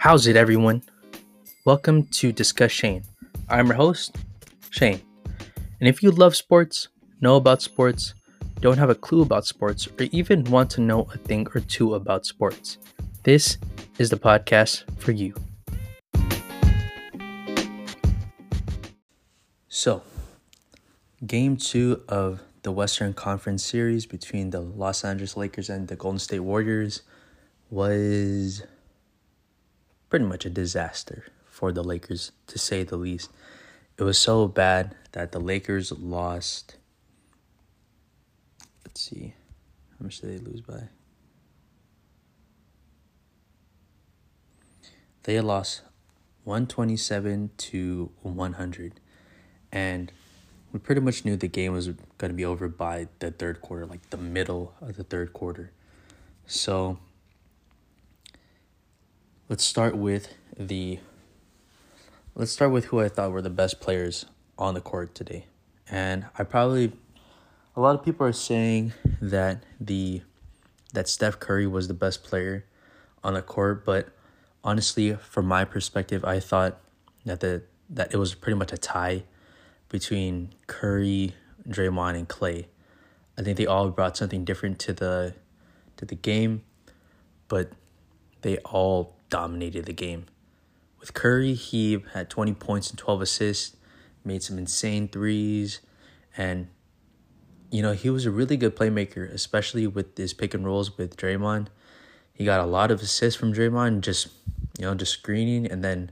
How's it, everyone? Welcome to Discusshane. I'm your host, Shane. And if you love sports, know about sports, don't have a clue about sports, or even want to know a thing or two about sports, this is the podcast for you. So, game two of the Western Conference series between the Los Angeles Lakers and the Golden State Warriors was pretty much a disaster for the Lakers, to say the least. It was so bad that the Lakers lost. Let's see. How much did they lose by? They lost 127 to 100. And we pretty much knew the game was going to be over by the third quarter, like the middle of the third quarter. So let's start with the let's start with who I thought were the best players on the court today. And I probably a lot of people are saying that the that Steph Curry was the best player on the court, but honestly, from my perspective, I thought that the that it was pretty much a tie between Curry, Draymond, and Klay. I think they all brought something different to the to the game, but they all dominated the game. With Curry, he had 20 points and 12 assists, made some insane threes, and you know, he was a really good playmaker, especially with his pick and rolls with Draymond. He got a lot of assists from Draymond, just you know, just screening, and then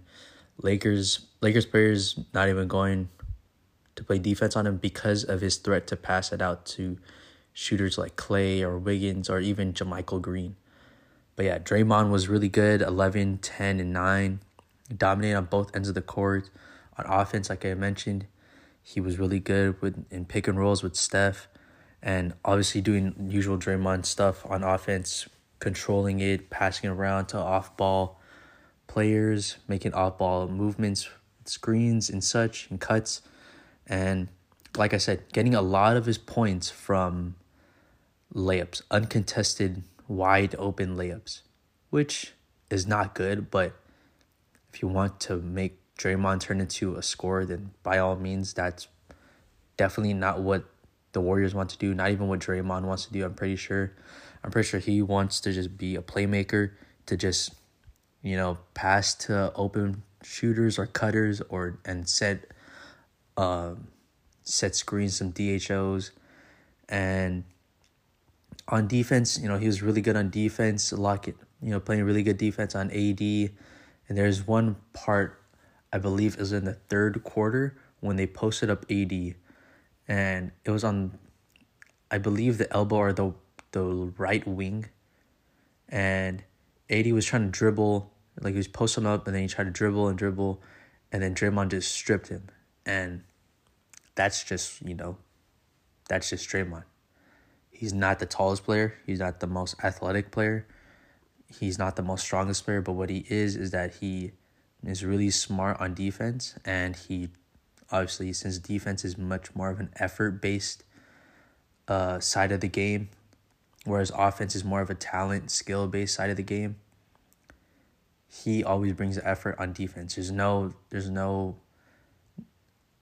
Lakers Lakers players not even going to play defense on him because of his threat to pass it out to shooters like Klay or Wiggins or even JaMychal Green. But yeah, Draymond was really good 11, 10, and 9. Dominated on both ends of the court. On offense, like I mentioned, he was really good with in pick and rolls with Steph. And obviously doing usual Draymond stuff on offense, controlling it, passing it around to off ball players, making off ball movements, screens and such, and cuts. And like I said, getting a lot of his points from layups, uncontested wide open layups, which is not good. But if you want to make Draymond turn into a scorer, then by all means, that's definitely not what the Warriors want to do. Not even what Draymond wants to do. I'm pretty sure. I'm pretty sure he wants to just be a playmaker to just, you know, pass to open shooters or cutters or and set, um, set screens some DHOs, and on defense, you know, he was really good on defense, Lockett, you know, playing really good defense on AD. And there's one part, I believe, is in the third quarter when they posted up AD. And it was on, I believe, the elbow or the, the right wing. And AD was trying to dribble, like he was posting up, and then he tried to dribble and dribble. And then Draymond just stripped him. And that's just, you know, that's just Draymond. He's not the tallest player. He's not the most athletic player. He's not the most strongest player, but what he is is that he is really smart on defense and he obviously since defense is much more of an effort based uh side of the game whereas offense is more of a talent skill based side of the game he always brings the effort on defense there's no there's no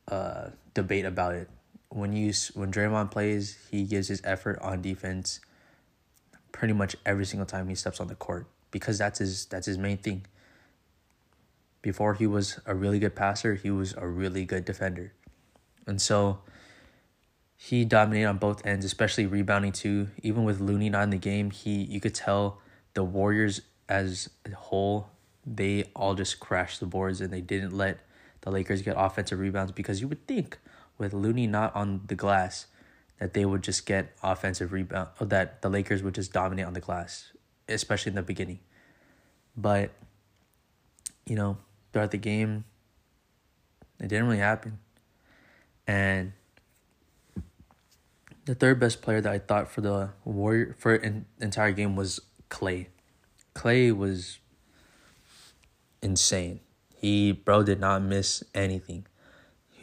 uh debate about it when you when Draymond plays, he gives his effort on defense pretty much every single time he steps on the court because that's his that's his main thing. Before he was a really good passer, he was a really good defender. And so he dominated on both ends, especially rebounding too. Even with Looney not in the game, he you could tell the Warriors as a whole, they all just crashed the boards and they didn't let the Lakers get offensive rebounds because you would think with Looney not on the glass, that they would just get offensive rebound, or that the Lakers would just dominate on the glass, especially in the beginning. But, you know, throughout the game, it didn't really happen. And the third best player that I thought for the Warrior for an entire game was Klay. Klay was insane. He bro did not miss anything.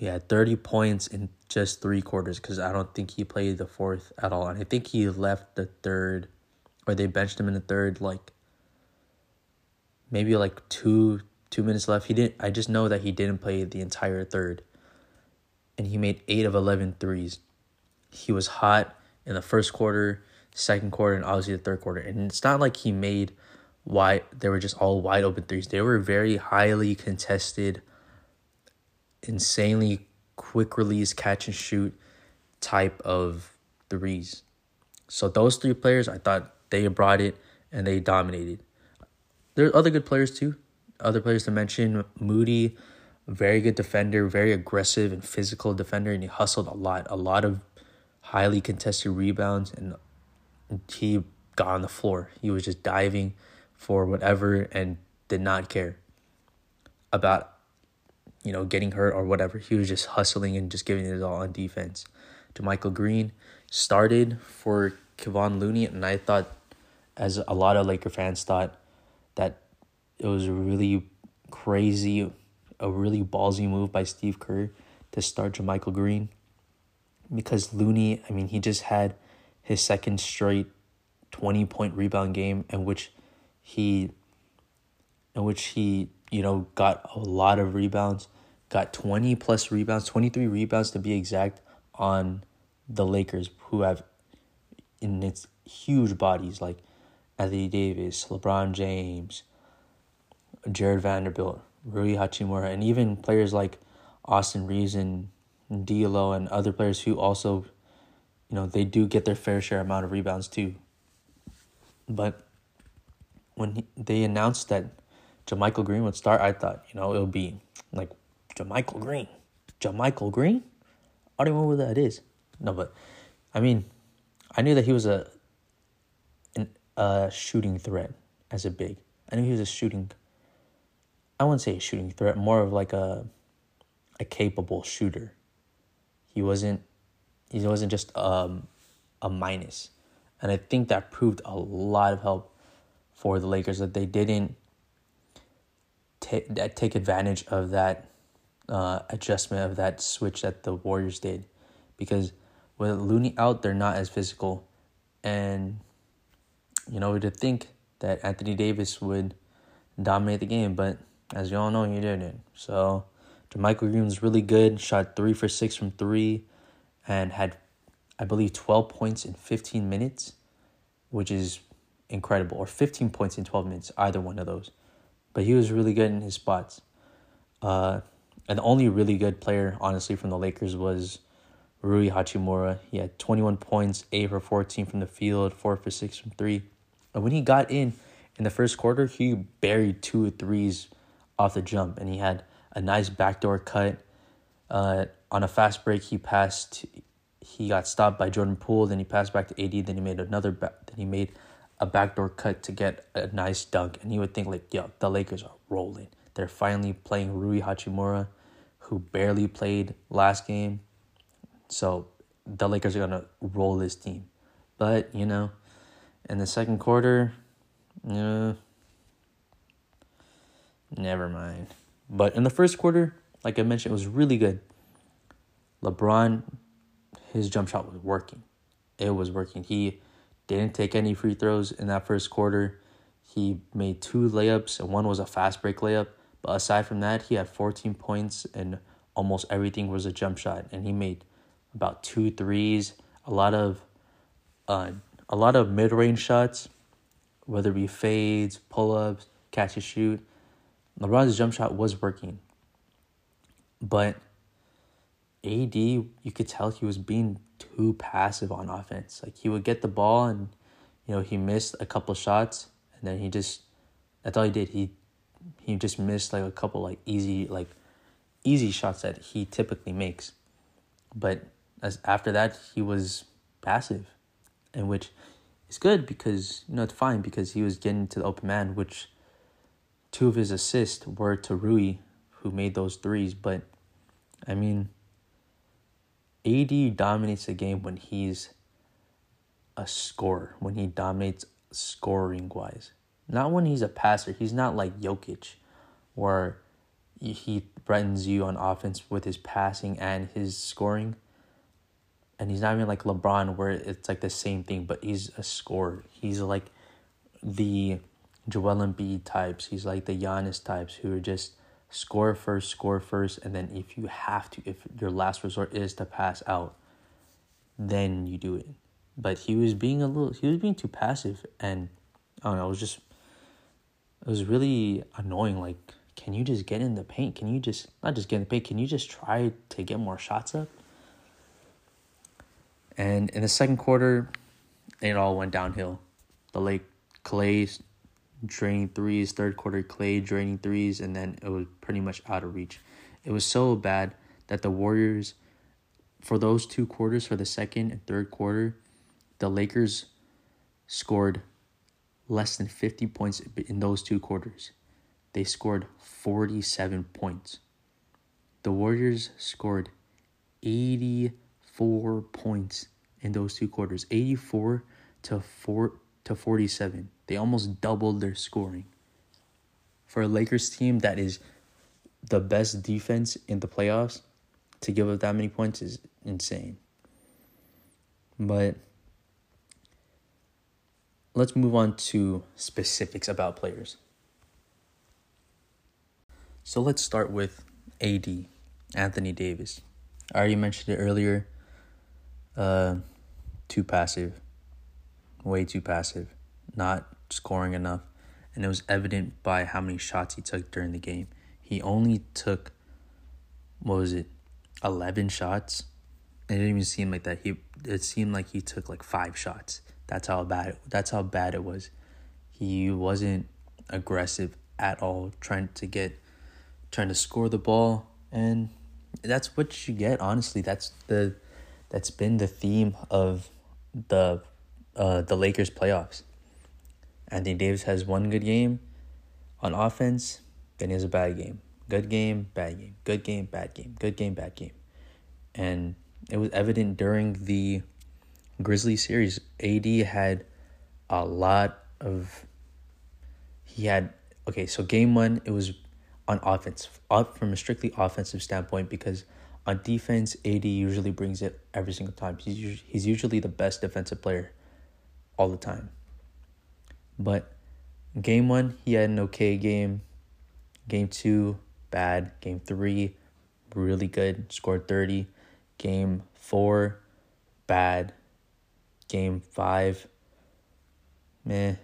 He had 30 points in just three quarters because I don't think he played the fourth at all. And I think he left the third, or they benched him in the third, like maybe like two two minutes left. He didn't I just know that he didn't play the entire third. And he made 8 of 11 threes. He was hot in the first quarter, second quarter, and obviously the third quarter. And it's not like he made wide they were just all wide open threes. They were very highly contested, insanely quick release, catch and shoot type of threes. So those three players, I thought they brought it and they dominated. There are other good players too. Other players to mention: Moody, very good defender, very aggressive and physical defender, and he hustled a lot. A lot of highly contested rebounds, and he got on the floor. He was just diving for whatever and did not care about you know getting hurt or whatever. He was just hustling and just giving it all on defense. JaMychal Green started for Kevon Looney, and I thought, as a lot of Laker fans thought, that it was a really crazy, a really ballsy move by Steve Kerr to start JaMychal Green. Because Looney, I mean, he just had his second straight 20 point rebound game in which he in which he, you know, got a lot of rebounds, got 20 plus rebounds, 23 rebounds to be exact on the Lakers who have in its huge bodies like Anthony Davis, LeBron James, Jarred Vanderbilt, Rui Hachimura, and even players like Austin Reaves and D'Lo and other players who also, you know, they do get their fair share amount of rebounds too. But when he, they announced that JaMychal Green would start, I thought, you know, it would be like JaMychal Green, JaMychal Green. I don't even know who that is. No, but I mean, I knew that he was a an, a shooting threat as a big. I knew he was a shooting I wouldn't say a shooting threat, more of like a a capable shooter. He wasn't he wasn't just um a. And I think that proved a lot of help for the Lakers that they didn't take take advantage of that uh, adjustment of that switch that the Warriors did, because with Looney out, they're not as physical, and you know to think that Anthony Davis would dominate the game, but as you all know, he didn't. So, JaMychal Green really good. Shot three for six from three, and had, I believe, twelve points in fifteen minutes, which is incredible. Or fifteen points in twelve minutes, either one of those. But he was really good in his spots. Uh, and the only really good player, honestly, from the Lakers was Rui Hachimura. He had 21 points, 8 for 14 from the field, 4 for 6 from 3. And when he got in in the first quarter, he buried two threes off the jump, and he had a nice backdoor cut. Uh, on a fast break, he passed. He got stopped by Jordan Poole. Then he passed back to AD. Then he made another. Ba- then he made a backdoor cut to get a nice dunk. And you would think like, yo, the Lakers are rolling. They're finally playing Rui Hachimura, who barely played last game. So the Lakers are gonna roll this team. But you know, in the second quarter, you know, Never mind. But in the first quarter, like I mentioned, it was really good. LeBron, his jump shot was working. It was working. He didn't take any free throws in that first quarter. He made two layups, and one was a fast break layup. But aside from that, he had 14 points, and almost everything was a jump shot. And he made about two threes, a lot of, uh, a lot of mid range shots, whether it be fades, pull ups, catch and shoot. LeBron's jump shot was working. But AD, you could tell he was being too passive on offense. Like he would get the ball and you know, he missed a couple shots and then he just that's all he did. He he just missed like a couple like easy like easy shots that he typically makes. But as after that he was passive. And which is good because you know it's fine because he was getting to the open man, which two of his assists were to Rui, who made those threes. But I mean, AD dominates the game when he's a scorer, when he dominates scoring wise. Not when he's a passer. He's not like Jokic, where he threatens you on offense with his passing and his scoring. And he's not even like LeBron, where it's like the same thing, but he's a scorer. He's like the Joel Embiid types. He's like the Giannis types who are just score first, score first, and then if you have to, if your last resort is to pass out, then you do it. But he was being a little, he was being too passive, and I don't know, it was just, it was really annoying. Like, can you just get in the paint? Can you just, not just get in the paint, can you just try to get more shots up? And in the second quarter, it all went downhill. The Lake Klay draining threes, third quarter Klay draining threes, and then it was pretty much out of reach. It was so bad that the Warriors, for those two quarters, for the second and third quarter, the Lakers scored less than 50 points in those two quarters. They scored 47 points. The Warriors scored 84 points in those two quarters. 84 to 4 to 47. They almost doubled their scoring. For a Lakers team that is the best defense in the playoffs, to give up that many points is insane. But let's move on to specifics about players. So let's start with AD, Anthony Davis. I already mentioned it earlier. Uh, too passive, way too passive, not scoring enough, and it was evident by how many shots he took during the game. He only took, what was it, eleven shots. It didn't even seem like that. He it seemed like he took like five shots. That's how bad. That's how bad it was. He wasn't aggressive at all, trying to get, trying to score the ball, and that's what you get. Honestly, that's the, that's been the theme of the, uh, the Lakers playoffs. Anthony Davis has one good game on offense, then he has a bad game. Good game, bad game. Good game, bad game. Good game, bad game. And it was evident during the Grizzly series. AD had a lot of. He had. Okay, so game one, it was on offense, up from a strictly offensive standpoint, because on defense, AD usually brings it every single time. He's, he's usually the best defensive player all the time. But game one, he had an okay game. Game two, bad. Game three, really good, scored 30. Game four, bad. Game five, meh.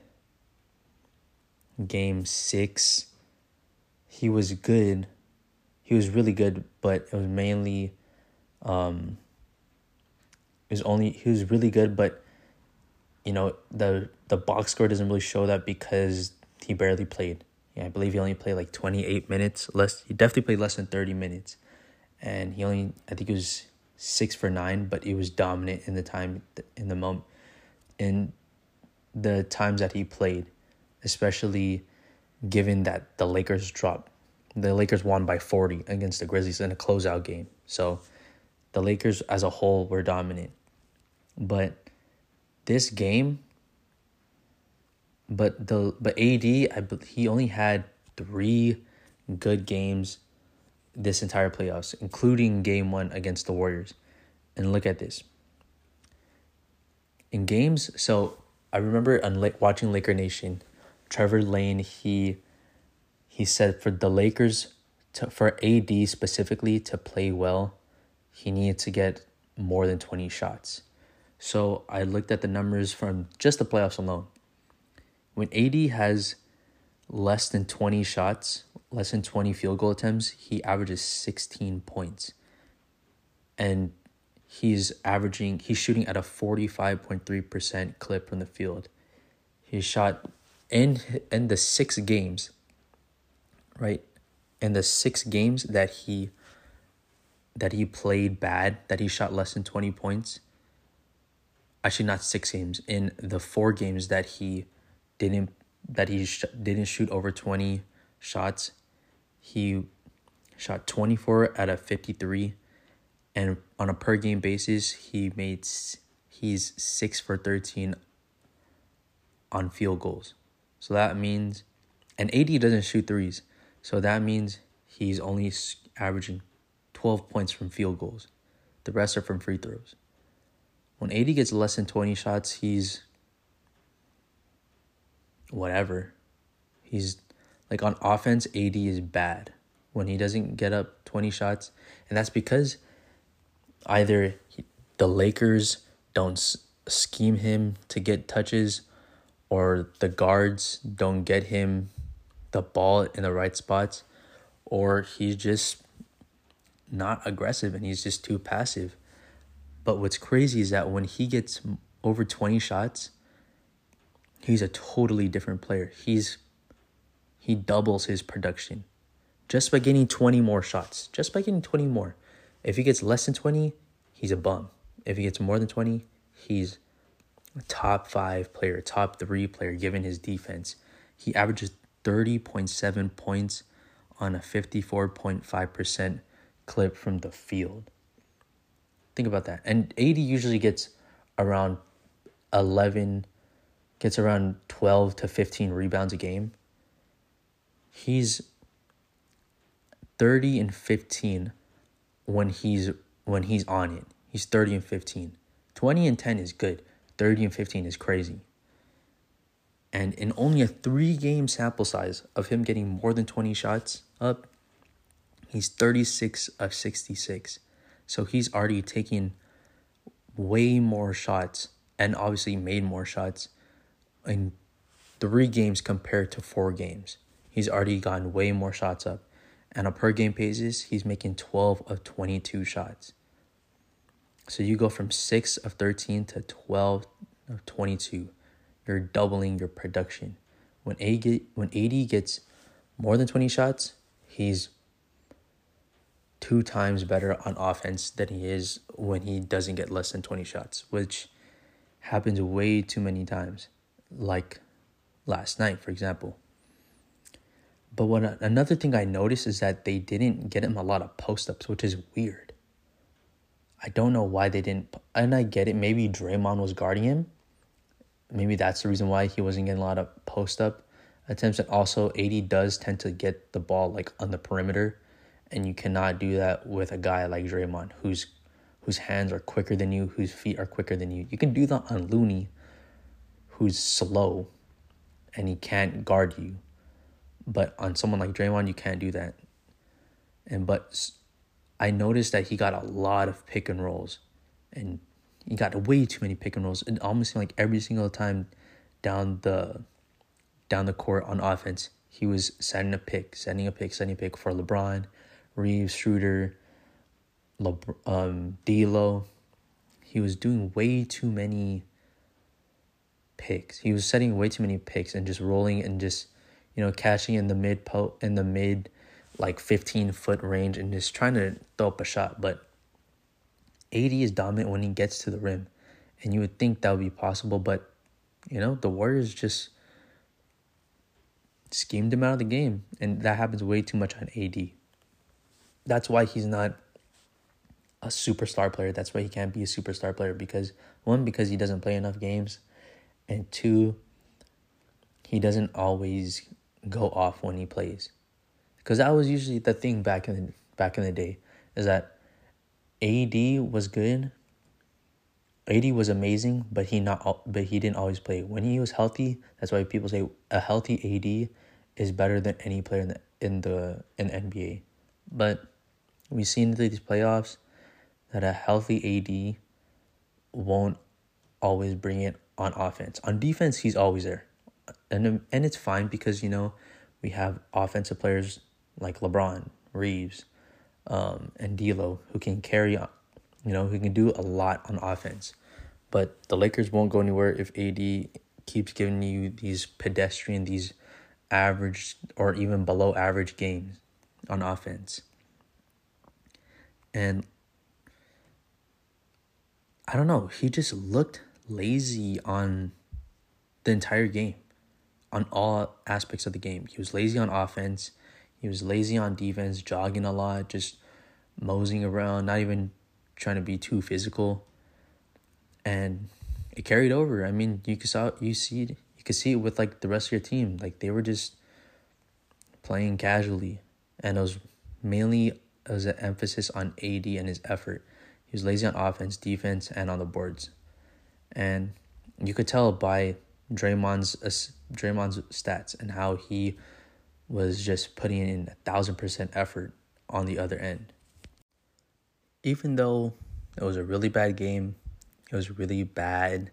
Game six, he was good. He was really good, but it was mainly, um, it was only he was really good, but you know the the box score doesn't really show that because he barely played. Yeah, I believe he only played like 28 minutes. Less he definitely played less than 30 minutes. And he only I think it was 6 for 9, but he was dominant in the time in the moment in the times that he played, especially given that the Lakers dropped. The Lakers won by 40 against the Grizzlies in a closeout game. So the Lakers as a whole were dominant. But this game but the but AD I he only had 3 good games this entire playoffs, including game 1 against the Warriors. And look at this. In games, so I remember on watching Laker Nation, Trevor Lane he he said for the Lakers to for AD specifically to play well, he needed to get more than 20 shots. So I looked at the numbers from just the playoffs alone. When AD has less than 20 shots, less than 20 field goal attempts, he averages 16 points. And he's averaging, he's shooting at a 45.3% clip from the field. He shot in in the six games, right? In the six games that he that he played bad, that he shot less than 20 points. Actually, not six games. In the four games that he didn't that he sh- didn't shoot over 20 shots. He shot 24 out of 53 and on a per game basis, he made he's 6 for 13 on field goals. So that means and AD doesn't shoot threes. So that means he's only averaging 12 points from field goals. The rest are from free throws. When AD gets less than 20 shots, he's whatever. He's like on offense, AD is bad when he doesn't get up 20 shots. And that's because either he, the Lakers don't s- scheme him to get touches or the guards don't get him the ball in the right spots or he's just not aggressive and he's just too passive. But what's crazy is that when he gets over 20 shots, he's a totally different player. He's he doubles his production just by getting 20 more shots. Just by getting 20 more. If he gets less than 20, he's a bum. If he gets more than 20, he's a top 5 player, top 3 player given his defense. He averages 30.7 points on a 54.5% clip from the field. Think about that. And AD usually gets around 11 gets around 12 to 15 rebounds a game. He's 30 and 15 when he's when he's on it. He's 30 and 15. 20 and 10 is good. 30 and 15 is crazy. And in only a 3 game sample size of him getting more than 20 shots up, he's 36 of 66. So he's already taking way more shots and obviously made more shots in three games compared to four games. He's already gotten way more shots up. And a per game basis, he's making 12 of 22 shots. So you go from 6 of 13 to 12 of 22. You're doubling your production. When AD, when AD gets more than 20 shots, he's two times better on offense than he is when he doesn't get less than 20 shots, which happens way too many times, like last night, for example. But what another thing I noticed is that they didn't get him a lot of post ups, which is weird. I don't know why they didn't, and I get it. Maybe Draymond was guarding him. Maybe that's the reason why he wasn't getting a lot of post up attempts. And also, AD does tend to get the ball like on the perimeter, and you cannot do that with a guy like Draymond, who's whose hands are quicker than you, whose feet are quicker than you. You can do that on Looney, who's slow, and he can't guard you. But on someone like Draymond, you can't do that. And but I noticed that he got a lot of pick and rolls, and he got way too many pick and rolls. It almost seemed like every single time down the down the court on offense, he was sending a pick, sending a pick, setting a pick for LeBron, Reaves, Schroeder, LeBron, um, D'Lo. He was doing way too many picks. He was setting way too many picks and just rolling and just you know catching in the mid po in the mid like 15 foot range and just trying to throw up a shot. But AD is dominant when he gets to the rim. And you would think that would be possible, but you know, the Warriors just schemed him out of the game. And that happens way too much on AD. That's why he's not a superstar player. That's why he can't be a superstar player because one, because he doesn't play enough games, and two, he doesn't always go off when he plays because that was usually the thing back in the, back in the day is that AD was good. AD was amazing, but he not but he didn't always play. When he was healthy, that's why people say a healthy AD is better than any player in the in the in NBA. But we've seen through these playoffs that a healthy AD won't always bring it on offense. On defense, he's always there. And and it's fine because you know, we have offensive players like LeBron, Reaves, um, and D'Lo who can carry on, you know, who can do a lot on offense. But the Lakers won't go anywhere if AD keeps giving you these pedestrian, these average or even below average games on offense. And I don't know, he just looked lazy on the entire game, on all aspects of the game. He was lazy on offense. He was lazy on defense, jogging a lot, just moseying around, not even trying to be too physical. And it carried over. I mean, you could saw you see it, you could see it with like the rest of your team. Like they were just playing casually, and it was mainly it was an emphasis on AD and his effort. He was lazy on offense, defense, and on the boards, and you could tell by Draymond's uh, Draymond's stats and how he was just putting in a thousand percent effort on the other end. Even though it was a really bad game, it was really bad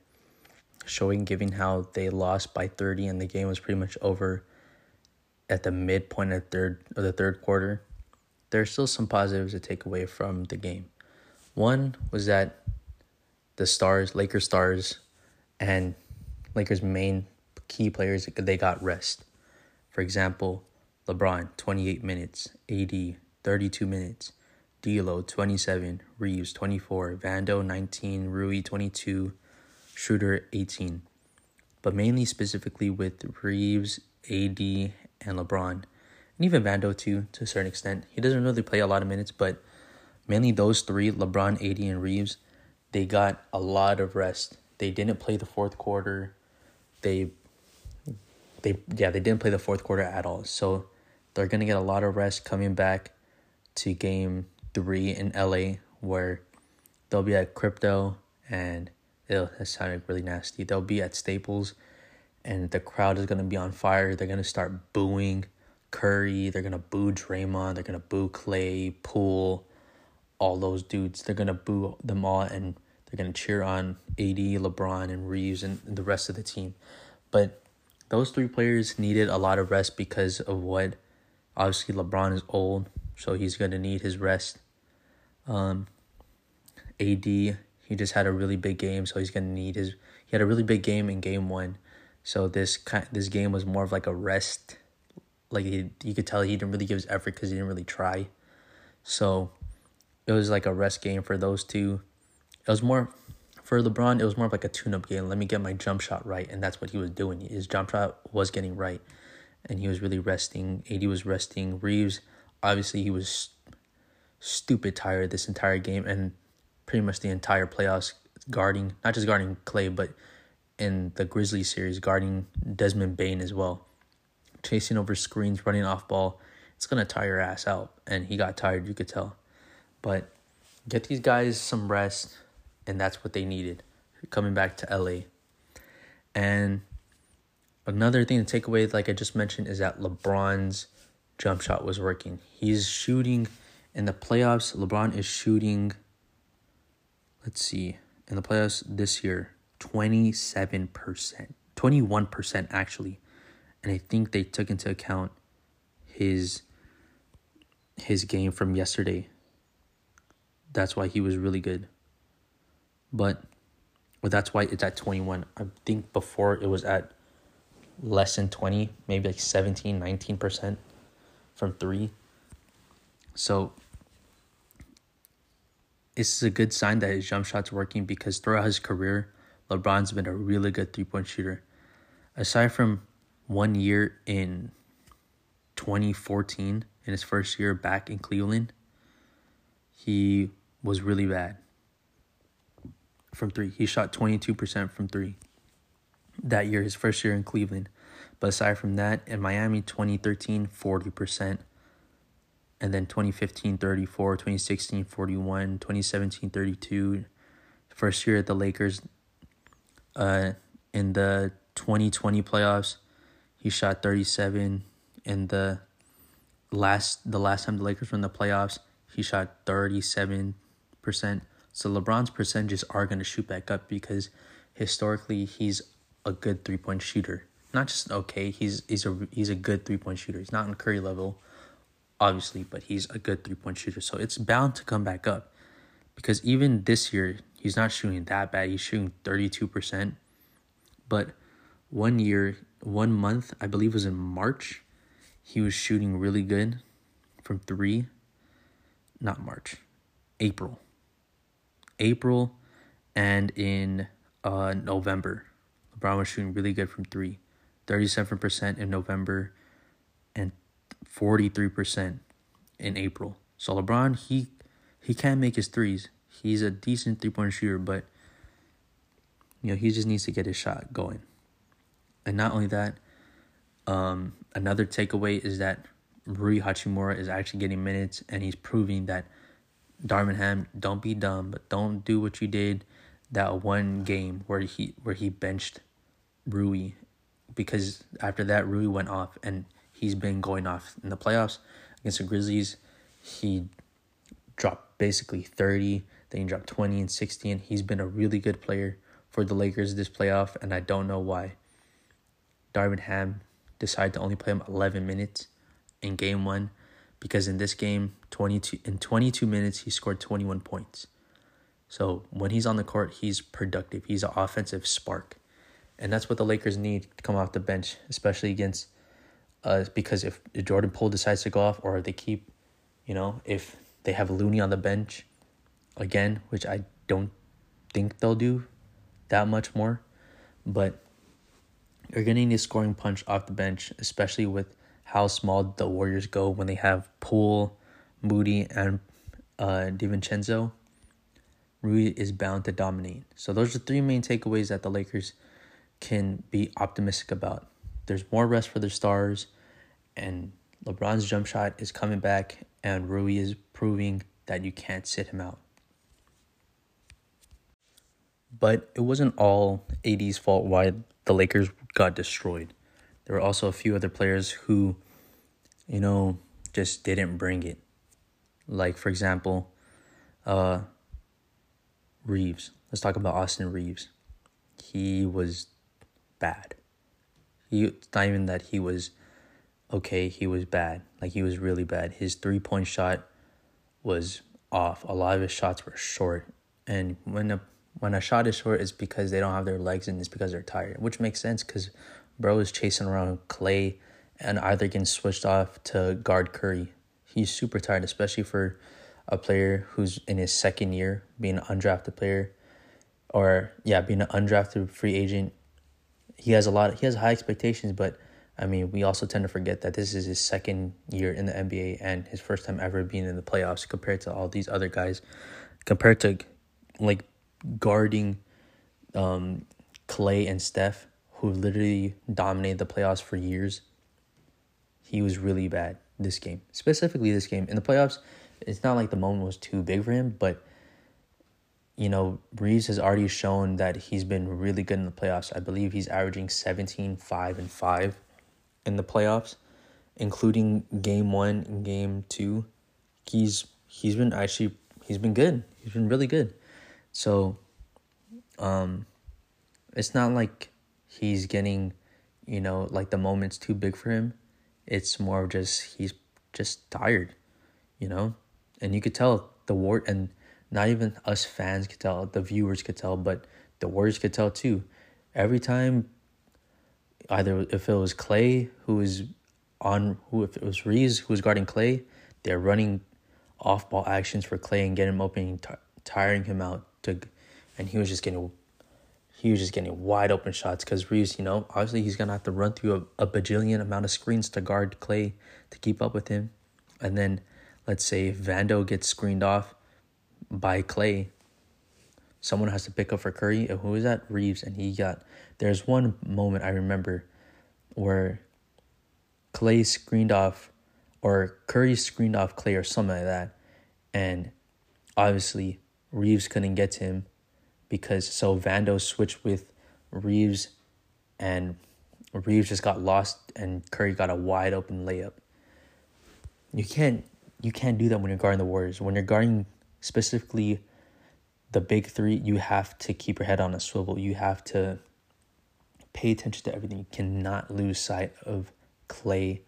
showing given how they lost by 30 and the game was pretty much over at the midpoint of third of the third quarter. There's still some positives to take away from the game. One was that the stars, Lakers stars, and Lakers main key players they got rest. For example, LeBron 28 minutes, AD 32 minutes, D'Lo 27, Reaves 24, Vando 19, Rui 22, Schroeder 18. But mainly specifically with Reaves, AD, and LeBron, and even Vando too to a certain extent. He doesn't really play a lot of minutes, but mainly those three, LeBron, AD, and Reaves, they got a lot of rest. They didn't play the fourth quarter. They they yeah, they didn't play the fourth quarter at all. So they're gonna get a lot of rest coming back to game three in LA where they'll be at crypto and it'll that sounded really nasty. They'll be at Staples and the crowd is gonna be on fire. They're gonna start booing Curry, they're gonna boo Draymond, they're gonna boo Klay, Poole, all those dudes. They're gonna boo them all and they're gonna cheer on AD, LeBron, and Reaves and the rest of the team. But those three players needed a lot of rest because of what obviously LeBron is old, so he's gonna need his rest. Um, AD he just had a really big game, so he's gonna need his. He had a really big game in game one, so this kind this game was more of like a rest. Like he, you could tell he didn't really give his effort because he didn't really try. So, it was like a rest game for those two. It was more for LeBron, it was more of like a tune up game. Let me get my jump shot right. And that's what he was doing. His jump shot was getting right. And he was really resting. AD was resting. Reaves, obviously, he was stupid tired this entire game and pretty much the entire playoffs guarding, not just guarding Klay, but in the Grizzlies series, guarding Desmond Bane as well. Chasing over screens, running off ball. It's to tire your ass out. And he got tired, you could tell. But get these guys some rest and that's what they needed coming back to LA. And another thing to take away, like I just mentioned, is that LeBron's jump shot was working. He's shooting in the playoffs. LeBron is shooting, let's see, in the playoffs this year, 27%, 21% actually. And I think they took into account his his game from yesterday. That's why he was really good but that's why it's at 21. I think before it was at less than 20, maybe like 17, 19% from three. So this is a good sign that his jump shot's working because throughout his career, LeBron's been a really good three point shooter. Aside from one year in 2014, in his first year back in Cleveland, he was really bad from three. He shot 22% from three that year, his first year in Cleveland. But aside from that, in Miami, 2013, 40%. And then 2015, 34, 2016, 41, 2017, 32. First year at the Lakers, uh, in the 2020 playoffs, he shot 37. In the last the last time the Lakers in the playoffs, he shot 37%. So LeBron's percentages are going to shoot back up because historically he's a good three point shooter. Not just okay, he's he's a he's a good three point shooter. He's not on Curry level, obviously, but he's a good three point shooter. So it's bound to come back up because even this year he's not shooting that bad. He's shooting thirty two percent, but one year, one month, I believe was in March, he was shooting really good from three. Not March, April. April and in uh, November. LeBron was shooting really good from three. 37% in November and 43% in April. So LeBron, he he can make his threes. He's a decent three point shooter, but you know, he just needs to get his shot going. And not only that, um, another takeaway is that Rui Hachimura is actually getting minutes and he's proving that Darvin Ham, don't be dumb, but don't do what you did that one game where he where he benched Rui because after that Rui went off and he's been going off in the playoffs against the Grizzlies. He dropped basically 30, then he dropped 20 and 16. He's been a really good player for the Lakers this playoff, and I don't know why. Darvin Ham decided to only play him 11 minutes in game one because in this game 22 in 22 minutes he scored 21 points. So when he's on the court he's productive. He's an offensive spark. And that's what the lakers need to come off the bench especially against uh because if jordan poole decides to go off or they keep you know if they have looney on the bench again which i don't think they'll do that much more but you're getting a scoring punch off the bench especially with how small the Warriors go when they have Poole, Moody, and uh, DiVincenzo, Rui is bound to dominate. So those are three main takeaways that the Lakers can be optimistic about. There's more rest for their stars, and LeBron's jump shot is coming back, and Rui is proving that you can't sit him out. But it wasn't all AD's fault why the Lakers got destroyed there were also a few other players who, you know, just didn't bring it. Like, for example, uh, Reaves. Let's talk about Austin Reaves. He was bad. He, it's not even that he was okay, he was bad. Like, he was really bad. His three point shot was off. A lot of his shots were short. And when a when a shot is short, it's because they don't have their legs and it's because they're tired, which makes sense because Bro is chasing around Klay and either getting switched off to guard Curry. He's super tired, especially for a player who's in his second year, being an undrafted player, or yeah, being an undrafted free agent. He has a lot. Of, he has high expectations, but I mean, we also tend to forget that this is his second year in the NBA and his first time ever being in the playoffs compared to all these other guys, compared to like guarding um, Klay and Steph who literally dominated the playoffs for years, he was really bad this game. Specifically this game. In the playoffs, it's not like the moment was too big for him, but you know, Reaves has already shown that he's been really good in the playoffs. I believe he's averaging 17, 5, and 5 in the playoffs, including game one and game two. He's he's been actually he's been good. He's been really good. So um it's not like he's getting, you know, like the moment's too big for him. It's more of just he's just tired, you know? And you could tell the war and not even us fans could tell, the viewers could tell, but the Warriors could tell too. Every time either if it was Klay who was on who if it was Reaves who was guarding Klay, they're running off ball actions for Klay and getting him open, t- tiring him out to, and he was just getting he was just getting wide open shots because Reaves, you know, obviously he's gonna have to run through a, a bajillion amount of screens to guard Klay to keep up with him. And then let's say Vando gets screened off by Klay. Someone has to pick up for Curry. And who is that? Reaves. And he got there's one moment I remember where Klay screened off or Curry screened off Klay or something like that. And obviously Reaves couldn't get to him because so Vando switched with Reaves and Reaves just got lost and Curry got a wide open layup. You can't you can't do that when you're guarding the Warriors. When you're guarding specifically the big three, you have to keep your head on a swivel. You have to pay attention to everything. You cannot lose sight of Klay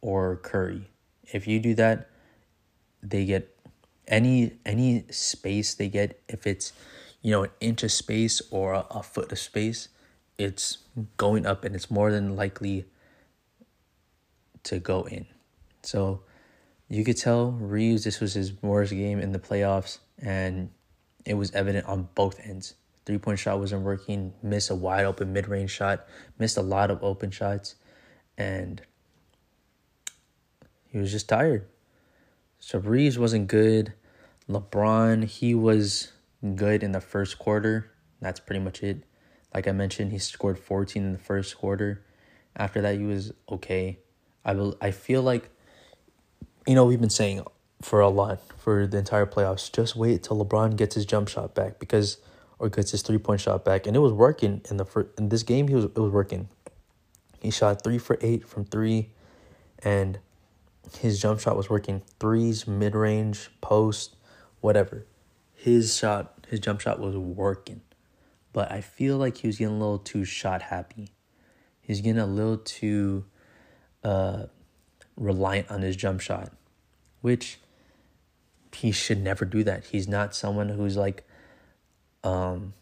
or Curry. If you do that, they get any any space they get if it's you know, an inch of space or a, a foot of space, it's going up and it's more than likely to go in. So you could tell Reaves this was his worst game in the playoffs, and it was evident on both ends. Three point shot wasn't working, missed a wide open mid range shot, missed a lot of open shots, and he was just tired. So Reaves wasn't good. LeBron, he was good in the first quarter. That's pretty much it. Like I mentioned, he scored 14 in the first quarter. After that, he was okay. I will. I feel like, you know, we've been saying for a lot for the entire playoffs. Just wait till LeBron gets his jump shot back because, or gets his three point shot back, and it was working in the first in this game. He was it was working. He shot three for eight from three, and his jump shot was working threes, mid range, post, whatever. His shot, his jump shot was working. But I feel like he was getting a little too shot happy. He's getting a little too uh, reliant on his jump shot, which he should never do that. He's not someone who's like, um,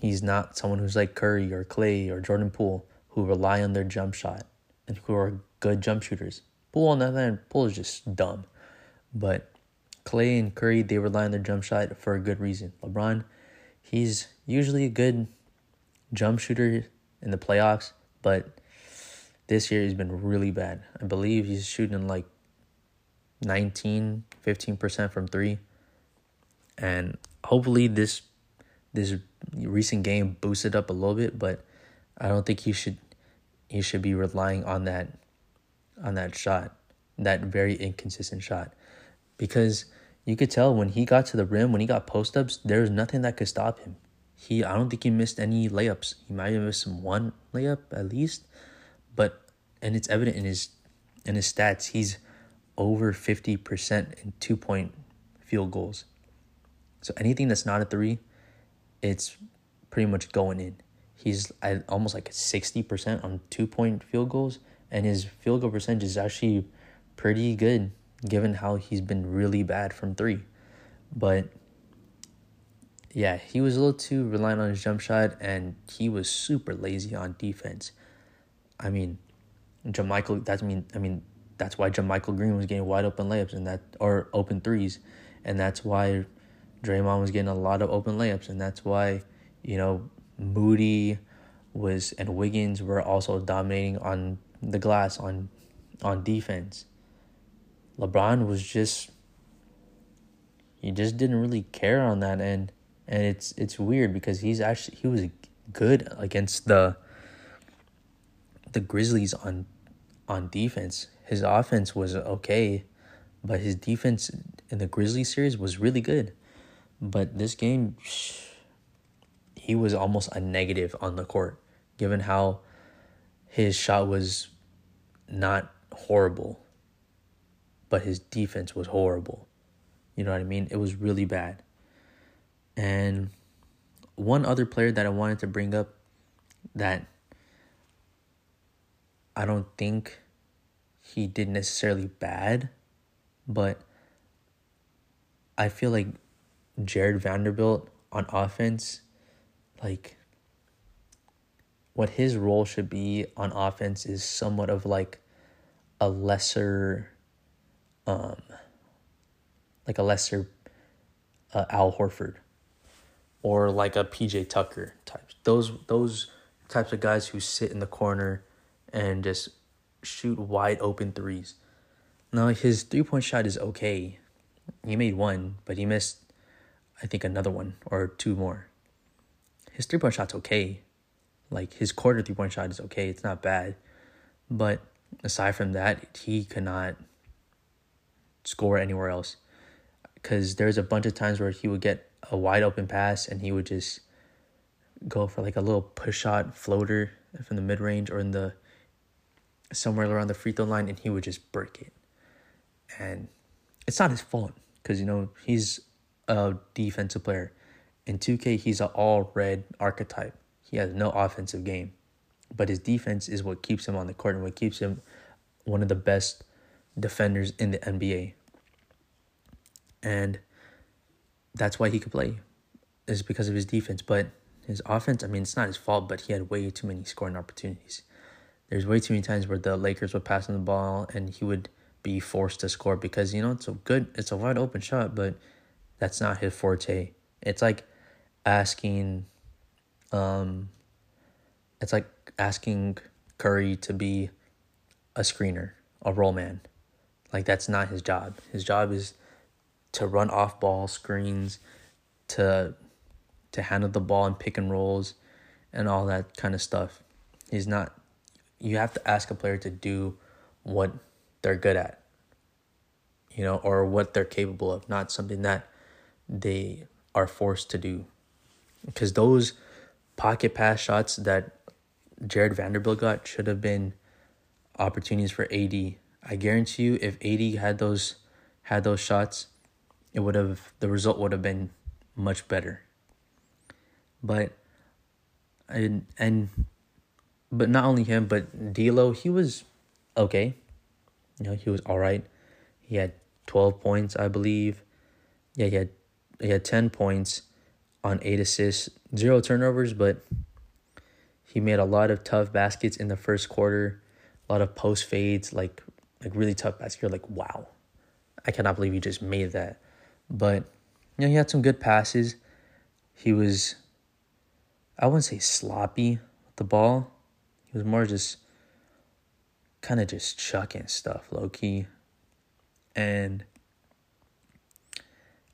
he's not someone who's like Curry or Klay or Jordan Poole who rely on their jump shot and who are good jump shooters. Poole on the other hand, Poole is just dumb. But Klay and Curry, they rely on their jump shot for a good reason. LeBron, he's usually a good jump shooter in the playoffs, but this year he's been really bad. I believe he's shooting like 19, 15% from 3. And hopefully this this recent game boosted up a little bit, but I don't think he should he should be relying on that on that shot, that very inconsistent shot. Because you could tell when he got to the rim, when he got post ups, there was nothing that could stop him. He I don't think he missed any layups. He might have missed one layup at least, but and it's evident in his in his stats. He's over fifty percent in two point field goals. So anything that's not a three, it's pretty much going in. He's at almost like sixty percent on two point field goals, and his field goal percentage is actually pretty good given how he's been really bad from three. But yeah, he was a little too reliant on his jump shot, and he was super lazy on defense. I mean, JaMychal. That's mean, I mean that's why JaMychal Green was getting wide open layups and that or open threes, and that's why Draymond was getting a lot of open layups, and that's why you know Moody was and Wiggins were also dominating on the glass on on defense. LeBron was just he just didn't really care on that end and it's it's weird because he's actually he was good against the the Grizzlies on on defense. His offense was okay, but his defense in the Grizzlies series was really good. But this game he was almost a negative on the court given how his shot was not horrible but his defense was horrible. You know what I mean? It was really bad. And one other player that I wanted to bring up that I don't think he did necessarily bad, but I feel like Jarred Vanderbilt on offense, like what his role should be on offense is somewhat of like a lesser um, like a lesser uh, Al Horford or like a PJ Tucker type. Those those types of guys who sit in the corner and just shoot wide open threes. Now his three point shot is okay. He made one, but he missed I think another one or two more. His three point shot's okay. Like his quarter three point shot is okay. It's not bad. But aside from that, he cannot score anywhere else. Because there's a bunch of times where he would get a wide open pass and he would just go for like a little push shot floater from the mid range or in the somewhere around the free throw line and he would just break it. And it's not his fault because you know he's a defensive player. In 2K, he's an all red archetype. He has no offensive game, but his defense is what keeps him on the court and what keeps him one of the best defenders in the NBA. And that's why he could play, is because of his defense. But his offense, I mean, it's not his fault, but he had way too many scoring opportunities. There's way too many times where the Lakers would pass him the ball and he would be forced to score because, you know, it's a good, it's a wide open shot, but that's not his forte. It's like asking, um, it's like asking Curry to be a screener, a roll man. Like that's not his job. His job is to run off ball screens, to to handle the ball and pick and rolls and all that kind of stuff. He's not you have to ask a player to do what they're good at. You know, or what they're capable of, not something that they are forced to do. Because those pocket pass shots that Jarred Vanderbilt got should have been opportunities for AD. I guarantee you, if AD had those had those shots, it would have the result would have been much better. But and and but not only him, but D'Lo, he was okay. You know, he was all right. He had twelve points, I believe. Yeah, he had he had ten points on eight assists, zero turnovers, but he made a lot of tough baskets in the first quarter, a lot of post fades, like like really tough baskets. You're like, wow, I cannot believe he just made that. But you know, he had some good passes. He was, I wouldn't say sloppy with the ball. He was more just kind of just chucking stuff low key. And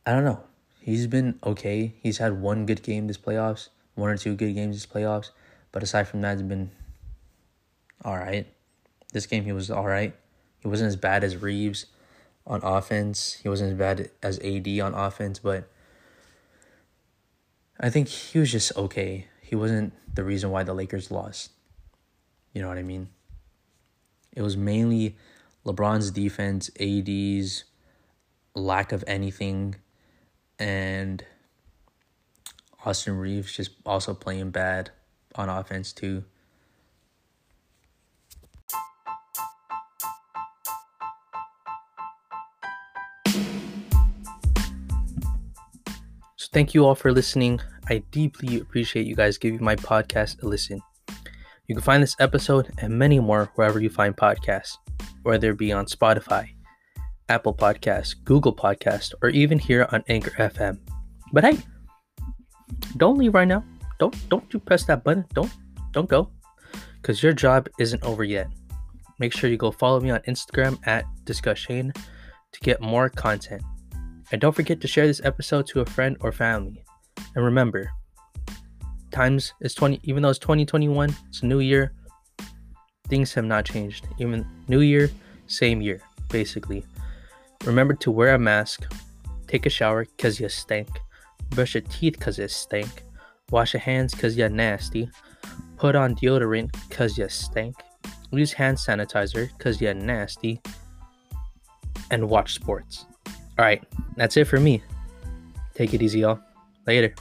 I don't know. He's been okay. He's had one good game this playoffs, one or two good games this playoffs. But aside from that, it's been all right. This game, he was all right. He wasn't as bad as Reaves on offense. He wasn't as bad as AD on offense, but I think he was just okay. He wasn't the reason why the Lakers lost. You know what I mean? It was mainly LeBron's defense, AD's lack of anything, and Austin Reaves just also playing bad on offense too. Thank you all for listening. I deeply appreciate you guys giving my podcast a listen. You can find this episode and many more wherever you find podcasts, whether it be on Spotify, Apple Podcasts, Google Podcast, or even here on Anchor FM. But hey, don't leave right now don't don't you press that button. Don't don't go. Cause your job isn't over yet. Make sure you go follow me on Instagram at Discusshane to get more content. And don't forget to share this episode to a friend or family. And remember, times is 20 even though it's 2021, it's a new year, things have not changed. Even new year, same year, basically. Remember to wear a mask, take a shower cuz you stink, brush your teeth cuz you stink Wash your hands because you're nasty. Put on deodorant because you stink. Use hand sanitizer because you're nasty. And watch sports. Alright, that's it for me. Take it easy, y'all. Later.